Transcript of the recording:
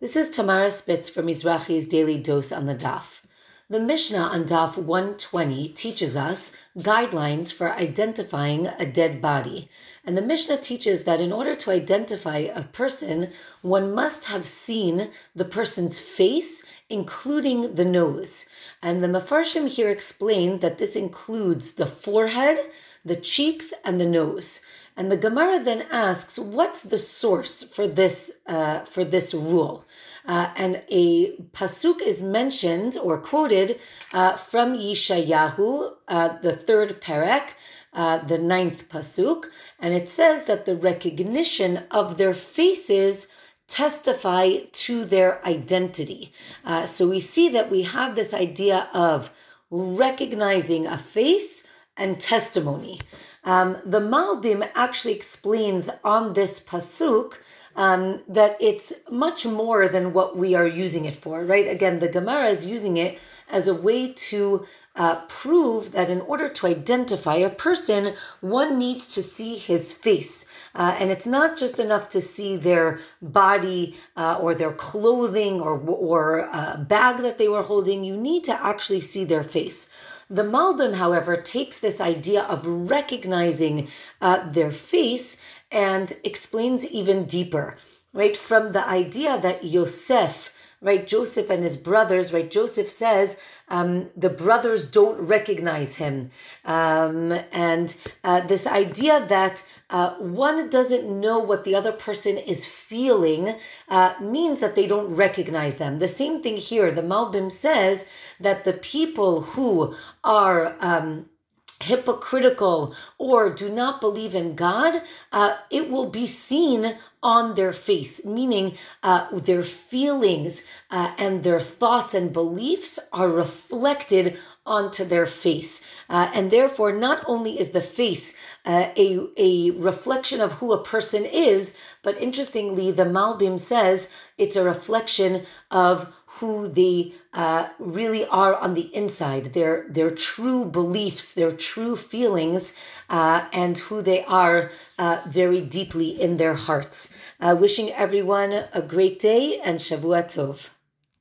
This is Tamara Spitz from Mizrachi's Daily Dose on the Daf. The Mishnah on Daf 120 teaches us guidelines for identifying a dead body. And the Mishnah teaches that in order to identify a person, one must have seen the person's face, including the nose. And the Mefarshim here explain that this includes the forehead, the cheeks, and the nose. And the Gemara then asks, what's the source for this uh, for this rule? Uh, and a pasuk is mentioned or quoted uh, from Yeshayahu, uh, the third perek, uh, the ninth pasuk, and it says that the recognition of their faces testify to their identity. Uh, so we see that we have this idea of recognizing a face and testimony. Um, the Malbim actually explains on this pasuk um, that it's much more than what we are using it for, right? Again, the Gemara is using it as a way to uh, prove that in order to identify a person, one needs to see his face. Uh, and it's not just enough to see their body uh, or their clothing or, or uh, bag that they were holding. You need to actually see their face. The Malbim, however, takes this idea of recognizing uh, their face and explains even deeper, right? From the idea that Yosef, right, Joseph and his brothers, right, Joseph says, um, the brothers don't recognize him. Um, and uh, this idea that uh, one doesn't know what the other person is feeling uh, means that they don't recognize them. The same thing here. The Malbim says that the people who are um, hypocritical or do not believe in God, uh, it will be seen on their face, meaning uh, their feelings uh, and their thoughts and beliefs are reflected onto their face. Uh, and therefore, not only is the face uh, a, a reflection of who a person is, but interestingly, the Malbim says it's a reflection of who they uh, really are on the inside, their their true beliefs, their true feelings, uh, and who they are uh, very deeply in their hearts. Uh, wishing everyone a great day and Shavua Tov.